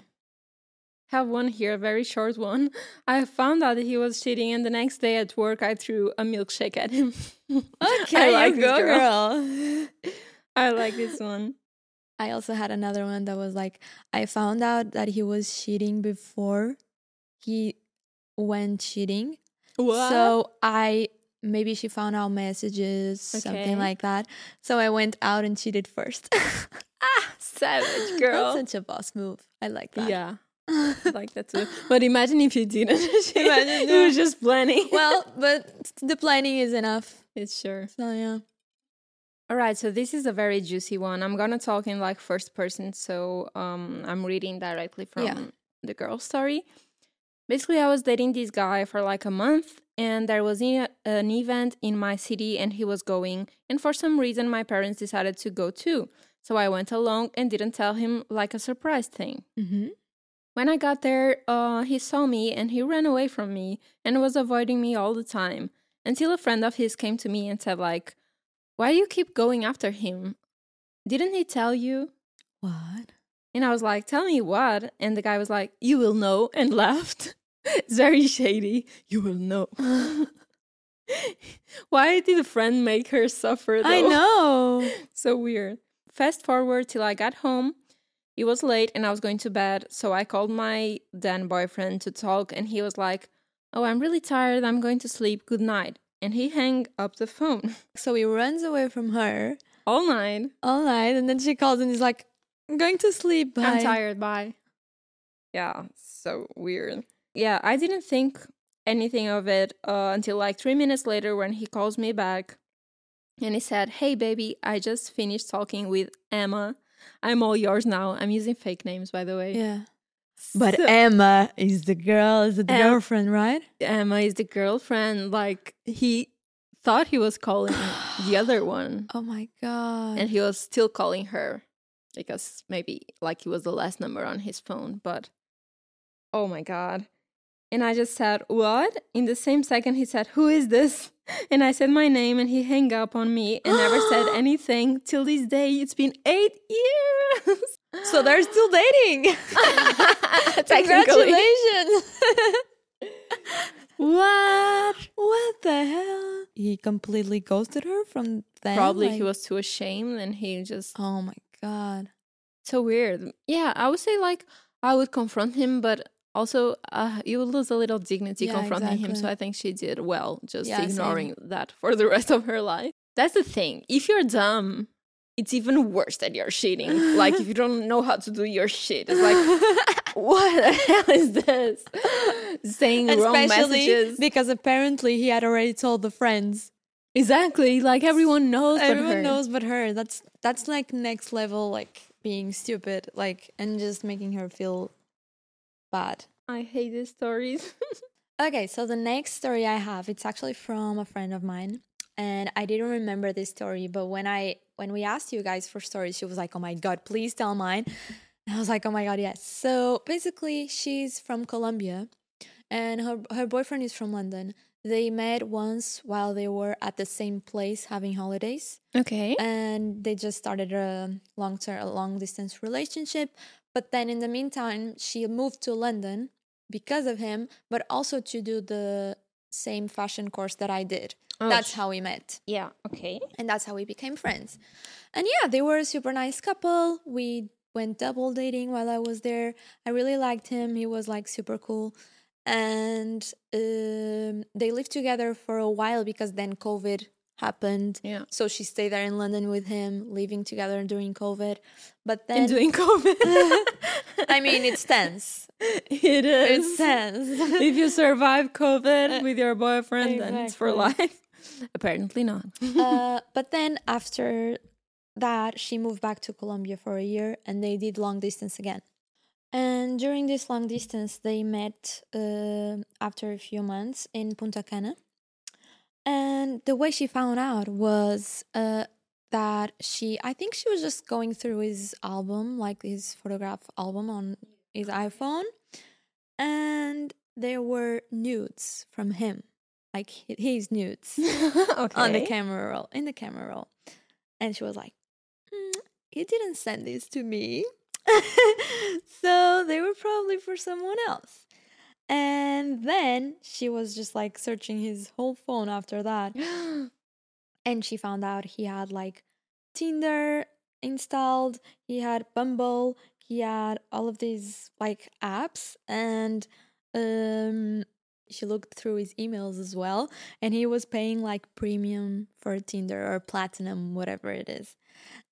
B: Have one here, a very short one. I found out that he was cheating, and the next day at work, I threw a milkshake at him.
A: Okay,
B: I like
A: you
B: this
A: go,
B: girl.
A: girl.
B: I like this one.
A: I also had another one that was like I found out that he was cheating before he went cheating. What? So I maybe she found out messages,
B: Okay.
A: something like that. So I went out and cheated first.
B: ah, savage girl.
A: That's such a boss move. I like that.
B: yeah, like that too. But imagine if you didn't.
A: Imagine
B: you were just planning.
A: well, but the planning is enough.
B: it's sure.
A: So yeah.
B: All right, so this is a very juicy one. I'm gonna talk in like first person, so um, I'm reading directly from
A: Yeah.
B: the girl story. Basically, I was dating this guy for like a month, and there was an event in my city, and he was going. And for some reason, my parents decided to go too. So I went along and didn't tell him like a surprise thing.
A: Mm-hmm.
B: When I got there, uh, he saw me and he ran away from me and was avoiding me all the time. Until a friend of his came to me and said, like, why do you keep going after him? Didn't he tell you?
A: What?
B: And I was like, tell me what? And the guy was like, you will know, and laughed. it's very shady. You will know. why did a friend make her suffer? Though?
A: I know.
B: so weird. Fast forward till I got home. It was late and I was going to bed, so I called my then boyfriend to talk, and he was like, "Oh, I'm really tired. I'm going to sleep. Good night." And he hung up the phone
A: So he runs away from her
B: all night.
A: all night and then she calls and he's like, I'm going to sleep. Bye.
B: I'm tired. Bye. Yeah, so weird. Yeah, I didn't think anything of it uh, until like three minutes later when he calls me back and he said, Hey, baby, I just finished talking with Emma. I'm all yours now. I'm using fake names, by the way.
A: Yeah. But
B: So-
A: Emma is the girl, is the girlfriend, right?
B: Emma is the girlfriend. Like, he thought he was calling the other one.
A: Oh my god.
B: And he was still calling her because maybe like he was the last number on his phone. But oh my god. And I just said, What? In the same second, he said, Who is this? And I said my name, and he hung up on me and never said anything till this day. It's been eight years.
A: so they're still dating. Congratulations.
B: what?
A: What the hell? He completely ghosted her from then.
B: Probably he was too ashamed and he just
A: Oh my god.
B: so weird. Yeah, I would say like I would confront him, but also uh, lose a little dignity
A: Yeah,
B: confronting him. So. I think she did well, just
A: Yeah, same.
B: ignoring that for the rest of her life. That's the thing. If you're dumb, it's even worse that you're cheating. like if you don't know how to do your shit, it's like what the hell is this? Saying wrong
A: Especially
B: messages.
A: because apparently he had already told the friends.
B: exactly. Like everyone knows. but
A: Everyone
B: her.
A: knows but her. That's that's like next level, like being stupid, like and just making her feel bad.
B: I hate these stories.
A: Okay, so the next story I have, it's actually from a friend of mine, and I didn't remember this story, but when I when we asked you guys for stories, she was like, "Oh my god, please tell mine." And I was like, "Oh my god, yes." So basically, she's from Colombia, and her her boyfriend is from London. They met once while they were at the same place having holidays
B: okay.
A: and they just started a long term a long distance relationship but then in the meantime she moved to london because of him but also to do the same fashion course that i did.
B: Oh,
A: that's how we met.
B: Yeah. Okay.
A: and that's how we became friends. And yeah they were a super nice couple. We went double dating while i was there. I really liked him. He was like super cool. And um, they lived together for a while because then covid happened
B: Yeah.
A: so she stayed there in London with him, living together during COVID. But then,
B: And doing COVID.
A: I mean, it's tense.
B: it
A: It's tense.
B: if you survive COVID
A: Uh,
B: with your boyfriend, then it's for life. Apparently not.
A: uh, but then after that, she moved back to Colombia for a year, and they did long distance again. And during this long distance, they met uh, after a few months in Punta Cana. And the way she found out was uh, that she, I think she was just going through his album, like his photograph album on his iPhone, and there were nudes from him, like hi- his nudes
B: okay.
A: on the camera roll, in the camera roll. And she was like, "Mm, he didn't send this to me. so they were probably for someone else. And then she was just like searching his whole phone after that. And she found out he had like Tinder installed, he had Bumble, he had all of these like apps. And um, she looked through his emails as well. And he was paying like premium for Tinder or platinum, whatever it is.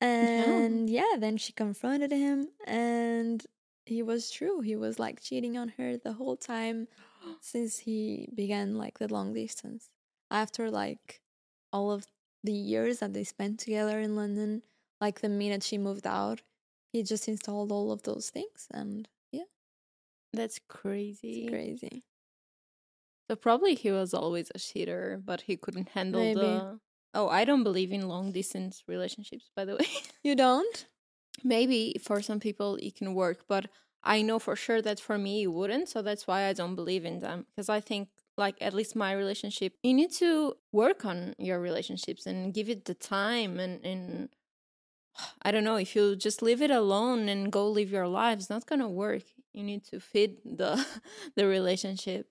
A: And yeah, then she confronted him and he was true. He was like cheating on her the whole time since he began like the long distance. After like all of the years that they spent together in London, like the minute she moved out, he just installed all of those things and yeah,
B: That's crazy.
A: it's crazy.
B: So probably he was always a cheater, but he couldn't handle
A: Maybe.
B: the. Oh, I don't believe in long distance relationships, by the way.
A: You don't?
B: Maybe for some people it can work, but I know for sure that for me it wouldn't. So that's why I don't believe in them. Because I think, like, at least my relationship, you need to work on your relationships and give it the time. And, and I don't know, if you just leave it alone and go live your life, it's not to work. You need to feed the, the relationship.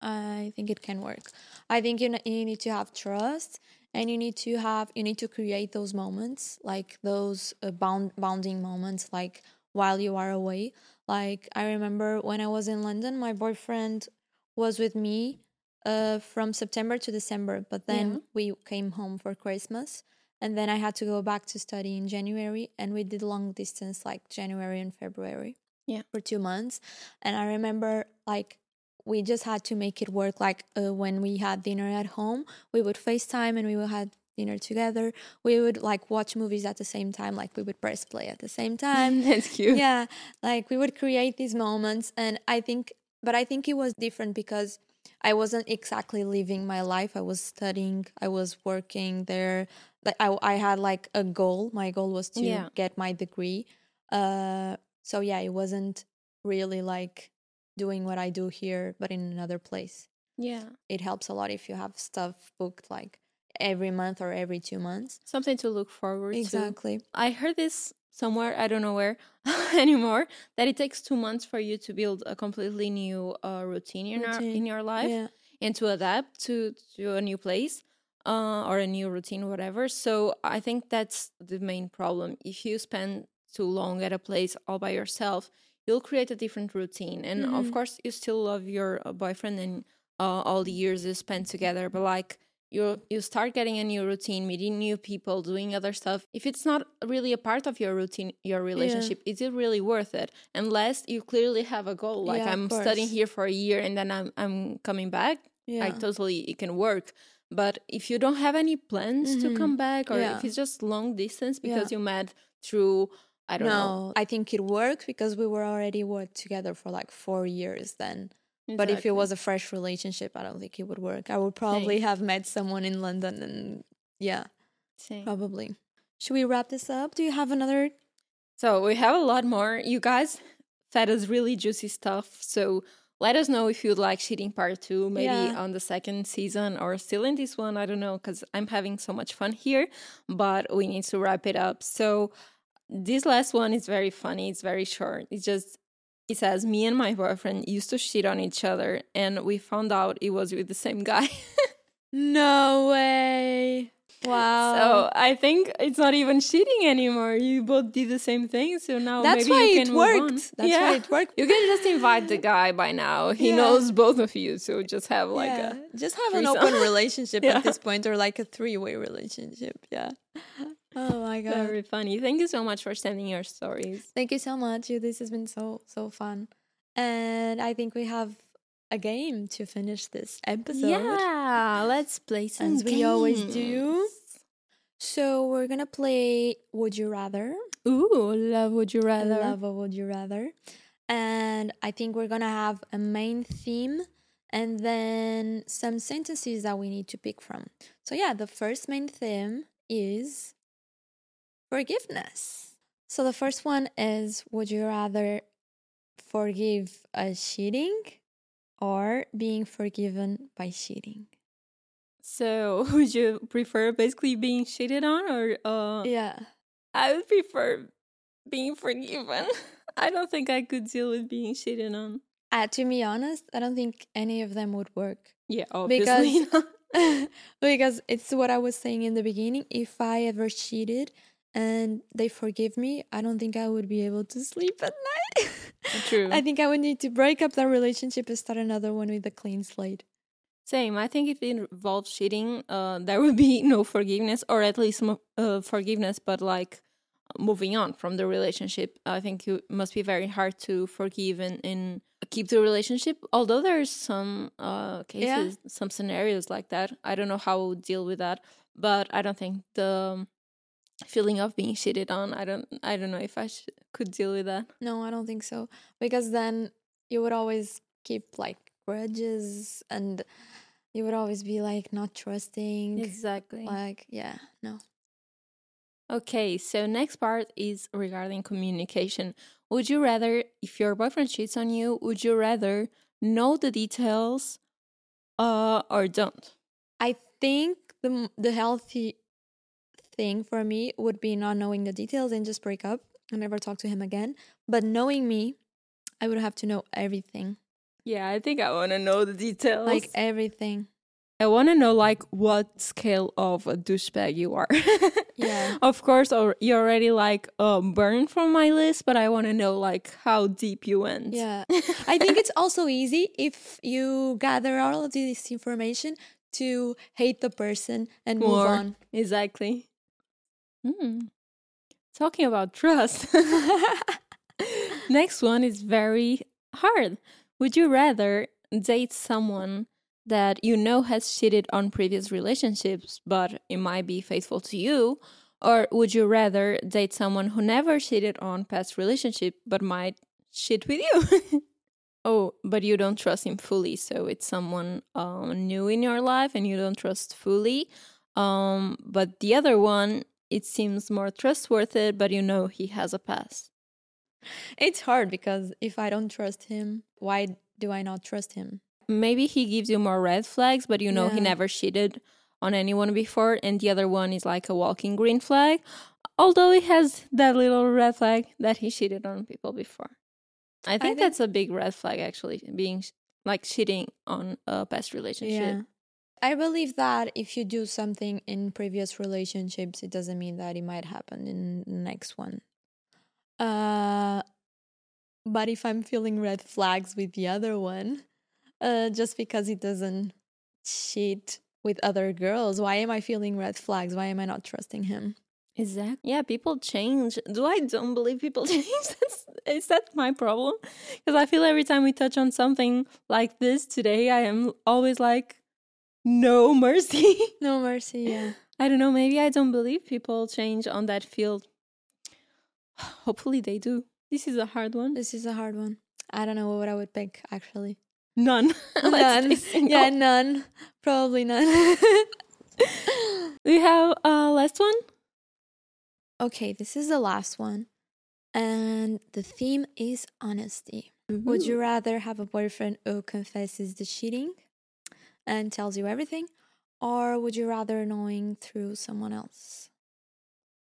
A: I think it can work. I think you, you need to have trust and you need to have you need to create those moments like those uh, bound bounding moments like while you are away. Like I remember when I was in London, my boyfriend was with me uh from September to December, but then
B: Yeah.
A: we came home for Christmas and then I had to go back to study in January and we did long distance like January and February.
B: Yeah.
A: For 2 months. And I remember like we just had to make it work like uh, when we had dinner at home we would facetime and we would have dinner together we would like watch movies at the same time like we would press play at the same time
B: that's cute.
A: yeah like we would create these moments and i think but i think it was different because I wasn't exactly living my life. I was studying, I was working there. Like I I had like a goal. My goal was to
B: Yeah.
A: get my degree. Uh so yeah, it wasn't really like doing what I do here but in another place.
B: Yeah.
A: It helps a lot if you have stuff booked like every month or every 2 months.
B: Something to look forward to.
A: Exactly.
B: I heard this somewhere, I don't know where anymore, that it takes two months for you to build a completely new uh, routine in, Your,
A: Routine.
B: in your life
A: Yeah.
B: and to adapt to, to a new place uh, or a new routine, whatever. So I think that's the main problem. If you spend too long at a place all by yourself, you'll create a different routine. And of
A: Mhm.
B: course, you still love your uh, boyfriend and uh, all the years you spent together, but like, you you start getting a new routine, meeting new people, doing other stuff. If it's not really a part of your routine, your relationship, is it really worth it? Unless you clearly have a goal, like
A: Yeah,
B: I'm studying here for a year and then I'm I'm coming back.
A: Yeah.
B: I totally it can work. But if you don't have any plans to
A: Mhm.
B: come back, or
A: Yeah.
B: if it's just long distance because
A: Yeah.
B: you met through I don't know.
A: no, I think it worked because we were already worked together for like 4 years then. But if it was a fresh relationship, I don't think it would work. I would probably have met someone in London and yeah, probably. Should we wrap this up? Do you have another?
B: So we have a lot more. You guys fed us really juicy stuff. So let us know if you'd like cheating part two, maybe
A: Yeah.
B: on the second season or still in this one. I don't know because I'm having so much fun here, but we need to wrap it up. So this last one is very funny. It's very short. It's just it says me and my boyfriend used to cheat on each other, and we found out it was with the same guy.
A: No way. Wow.
B: So I think it's not even cheating anymore. You both did the same thing, so now
A: That's
B: maybe
A: why
B: you
A: it
B: can move on.
A: worked. That's
B: yeah.
A: why it worked.
B: You can just invite the guy by now. He
A: Yeah.
B: knows both of you, so just have like
A: yeah.
B: a
A: just have an open relationship at this point or like a three-way relationship. Yeah. Oh my god.
B: very funny. Thank you so much for sending your stories.
A: Thank you so much. This has been so so fun. And I think we have a game to finish this episode.
B: Yeah, let's play some
A: As we always do. So we're gonna play Would You Rather?
B: Ooh, love would you rather?
A: love Would You Rather. And I think we're gonna have a main theme and then some sentences that we need to pick from. So yeah, the first main theme is forgiveness. So the first one is Would you rather forgive a cheating or being forgiven by cheating?
B: So, would you prefer basically being cheated on, or uh,
A: Yeah.
B: I would prefer being forgiven. I don't think I could deal with being cheated on.
A: Uh, to be honest, I don't think any of them would work.
B: Yeah, obviously.
A: Because- because it's what I was saying in the beginning. If I ever cheated and they forgive me, I don't think I would be able to sleep at night.
B: True.
A: I think I would need to break up that relationship and start another one with a clean slate.
B: Same. I think if it involves cheating, uh, there would be no forgiveness, or at least mo- uh, forgiveness, but like moving on from the relationship. I think it must be very hard to forgive and, and keep the relationship. Although there's some uh, cases, some scenarios like that. I don't know how would deal with that, but I don't think the feeling of being cheated on. I don't. I don't know if I sh- could deal with that.
A: No, I don't think so. Because then you would always keep like grudges and you would always be like not trusting.
B: Exactly.
A: Like, yeah, no.
B: Okay, so next part is regarding communication. Would you rather, if your boyfriend cheats on you, would you rather know the details uh, or don't?
A: I think the the healthy thing for me would be not knowing the details and just break up and never talk to him again. But knowing me, I would have to know everything,
B: Yeah, I think I want to know the details.
A: like everything.
B: I want to know like what scale of a douchebag you are.
A: Yeah.
B: of course, or you're already like um, burned from my list, but I want to know like how deep you went.
A: Yeah, I think it's also easy if you gather all of this information to hate the person and move on.
B: exactly. Hmm. Talking about trust. Next one is very hard. Would you rather date someone that you know has cheated on previous relationships, but it might be faithful to you? Or would you rather date someone who never cheated on past relationship, but might cheat with you? oh, but you don't trust him fully. So it's someone um, new in your life and you don't trust fully. Um, but the other one, it seems more trustworthy, but you know he has a past.
A: It's hard because if I don't trust him, why do I not trust him?
B: Maybe he gives you more red flags, but you know he never cheated on anyone before. And the other one is like a walking green flag, although he has that little red flag that he cheated on people before. I think,
A: think-
B: that's a big red flag, actually, being sh- like cheating on a past relationship.
A: I believe that if you do something in previous relationships, it doesn't mean that it might happen in the next one. Uh, but if I'm feeling red flags with the other one, uh, just because he doesn't cheat with other girls, why am I feeling red flags? Why am I not trusting him?
B: Exactly. Yeah, people change. Do I don't believe people change? That's, is that my problem? Because I feel every time we touch on something like this today, I am always like, no mercy.
A: No mercy, yeah.
B: I don't know. Maybe I don't believe people change on that field. Hopefully they do. This is a hard one.
A: This is a hard one. I don't know what I would pick actually.
B: None.
A: None. Yeah, none. Probably none.
B: We have a last one.
A: okay, this is the last one. And the theme is honesty. Would you rather have a boyfriend who confesses the cheating and tells you everything? Or would you rather knowing through someone else?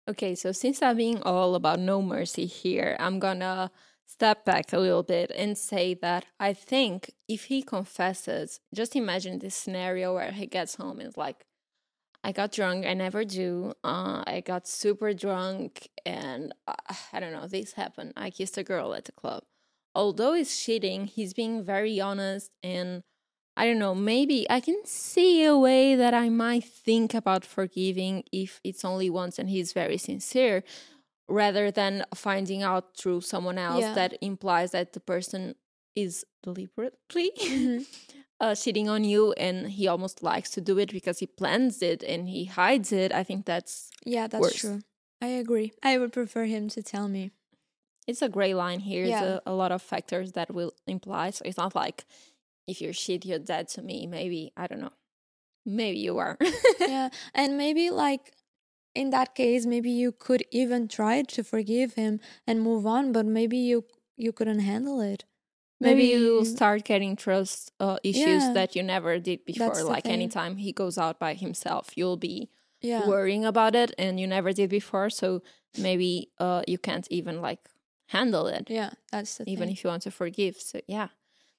B: Okay, so since I'm being all about no mercy here, I'm gonna step back a little bit and say that I think if he confesses, just imagine this scenario where he gets home and is like, I got drunk, I never do. Uh, I got super drunk, and uh, I don't know, this happened. I kissed a girl at the club. Although he's cheating, he's being very honest and I don't know, maybe I can see a way that I might think about forgiving if it's only once and he's very sincere, rather than finding out through someone else
A: Yeah.
B: that implies that the person is deliberately
A: Mhm.
B: uh, cheating on you and he almost likes to do it because he plans it and he hides it. I think that's
A: Yeah, that's
B: Worse.
A: true. I agree. I would prefer him to tell me.
B: it's a gray line here.
A: Yeah.
B: It's a, a lot of factors that will imply. So it's not like if you're shit, you're dead to me. Maybe I don't know. Maybe you are.
A: yeah, and maybe like in that case, maybe you could even try to forgive him and move on, but maybe you you couldn't handle it.
B: Maybe you will start getting trust uh, issues
A: Yeah.
B: that you never did before.
A: That's
B: Like anytime he goes out by himself, you'll be
A: yeah,
B: worrying about it, and you never did before. So maybe uh, you can't even like handle it,
A: yeah, that's
B: even
A: thing.
B: if you want to forgive. So yeah.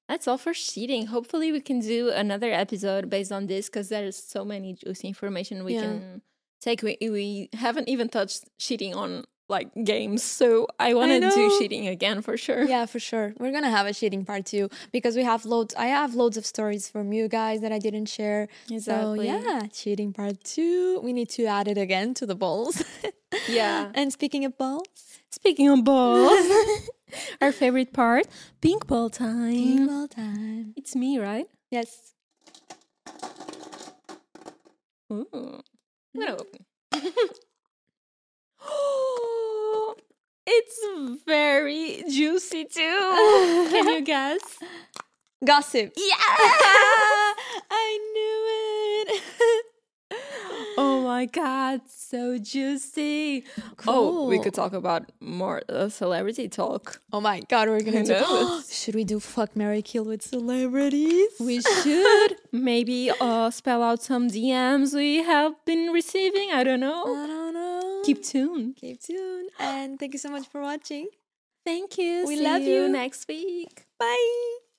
B: That's all for cheating. Hopefully, we can do another episode based on this because there's so many juicy information we
A: Yeah.
B: can take. We, we haven't even touched cheating on like games, so I want to do cheating again for sure.
A: Yeah, for sure. We're gonna have a cheating part two because we have loads. I have loads of stories from you guys that I didn't share.
B: Exactly.
A: So yeah, cheating part two. We need to add it again to the balls.
B: Yeah.
A: and speaking of balls,
B: Speaking of balls, our favorite part, pink ball time.
A: ball time.
B: It's me, right?
A: Yes.
B: Ooh. I'm gonna open. it's very juicy too. Can you guess?
A: Gossip.
B: Yeah.
A: I knew it.
B: Oh my god, so juicy. Oh, we could talk about more uh, celebrity talk.
A: Oh my god, we're gonna do. Should we do fuck Mary Kill with celebrities?
B: We should maybe uh spell out some DMs we have been receiving. I don't know.
A: I don't know.
B: Keep tuned.
A: keep tuned, and thank you so much for watching.
B: Thank you.
A: We
B: See
A: love you.
B: next week.
A: Bye.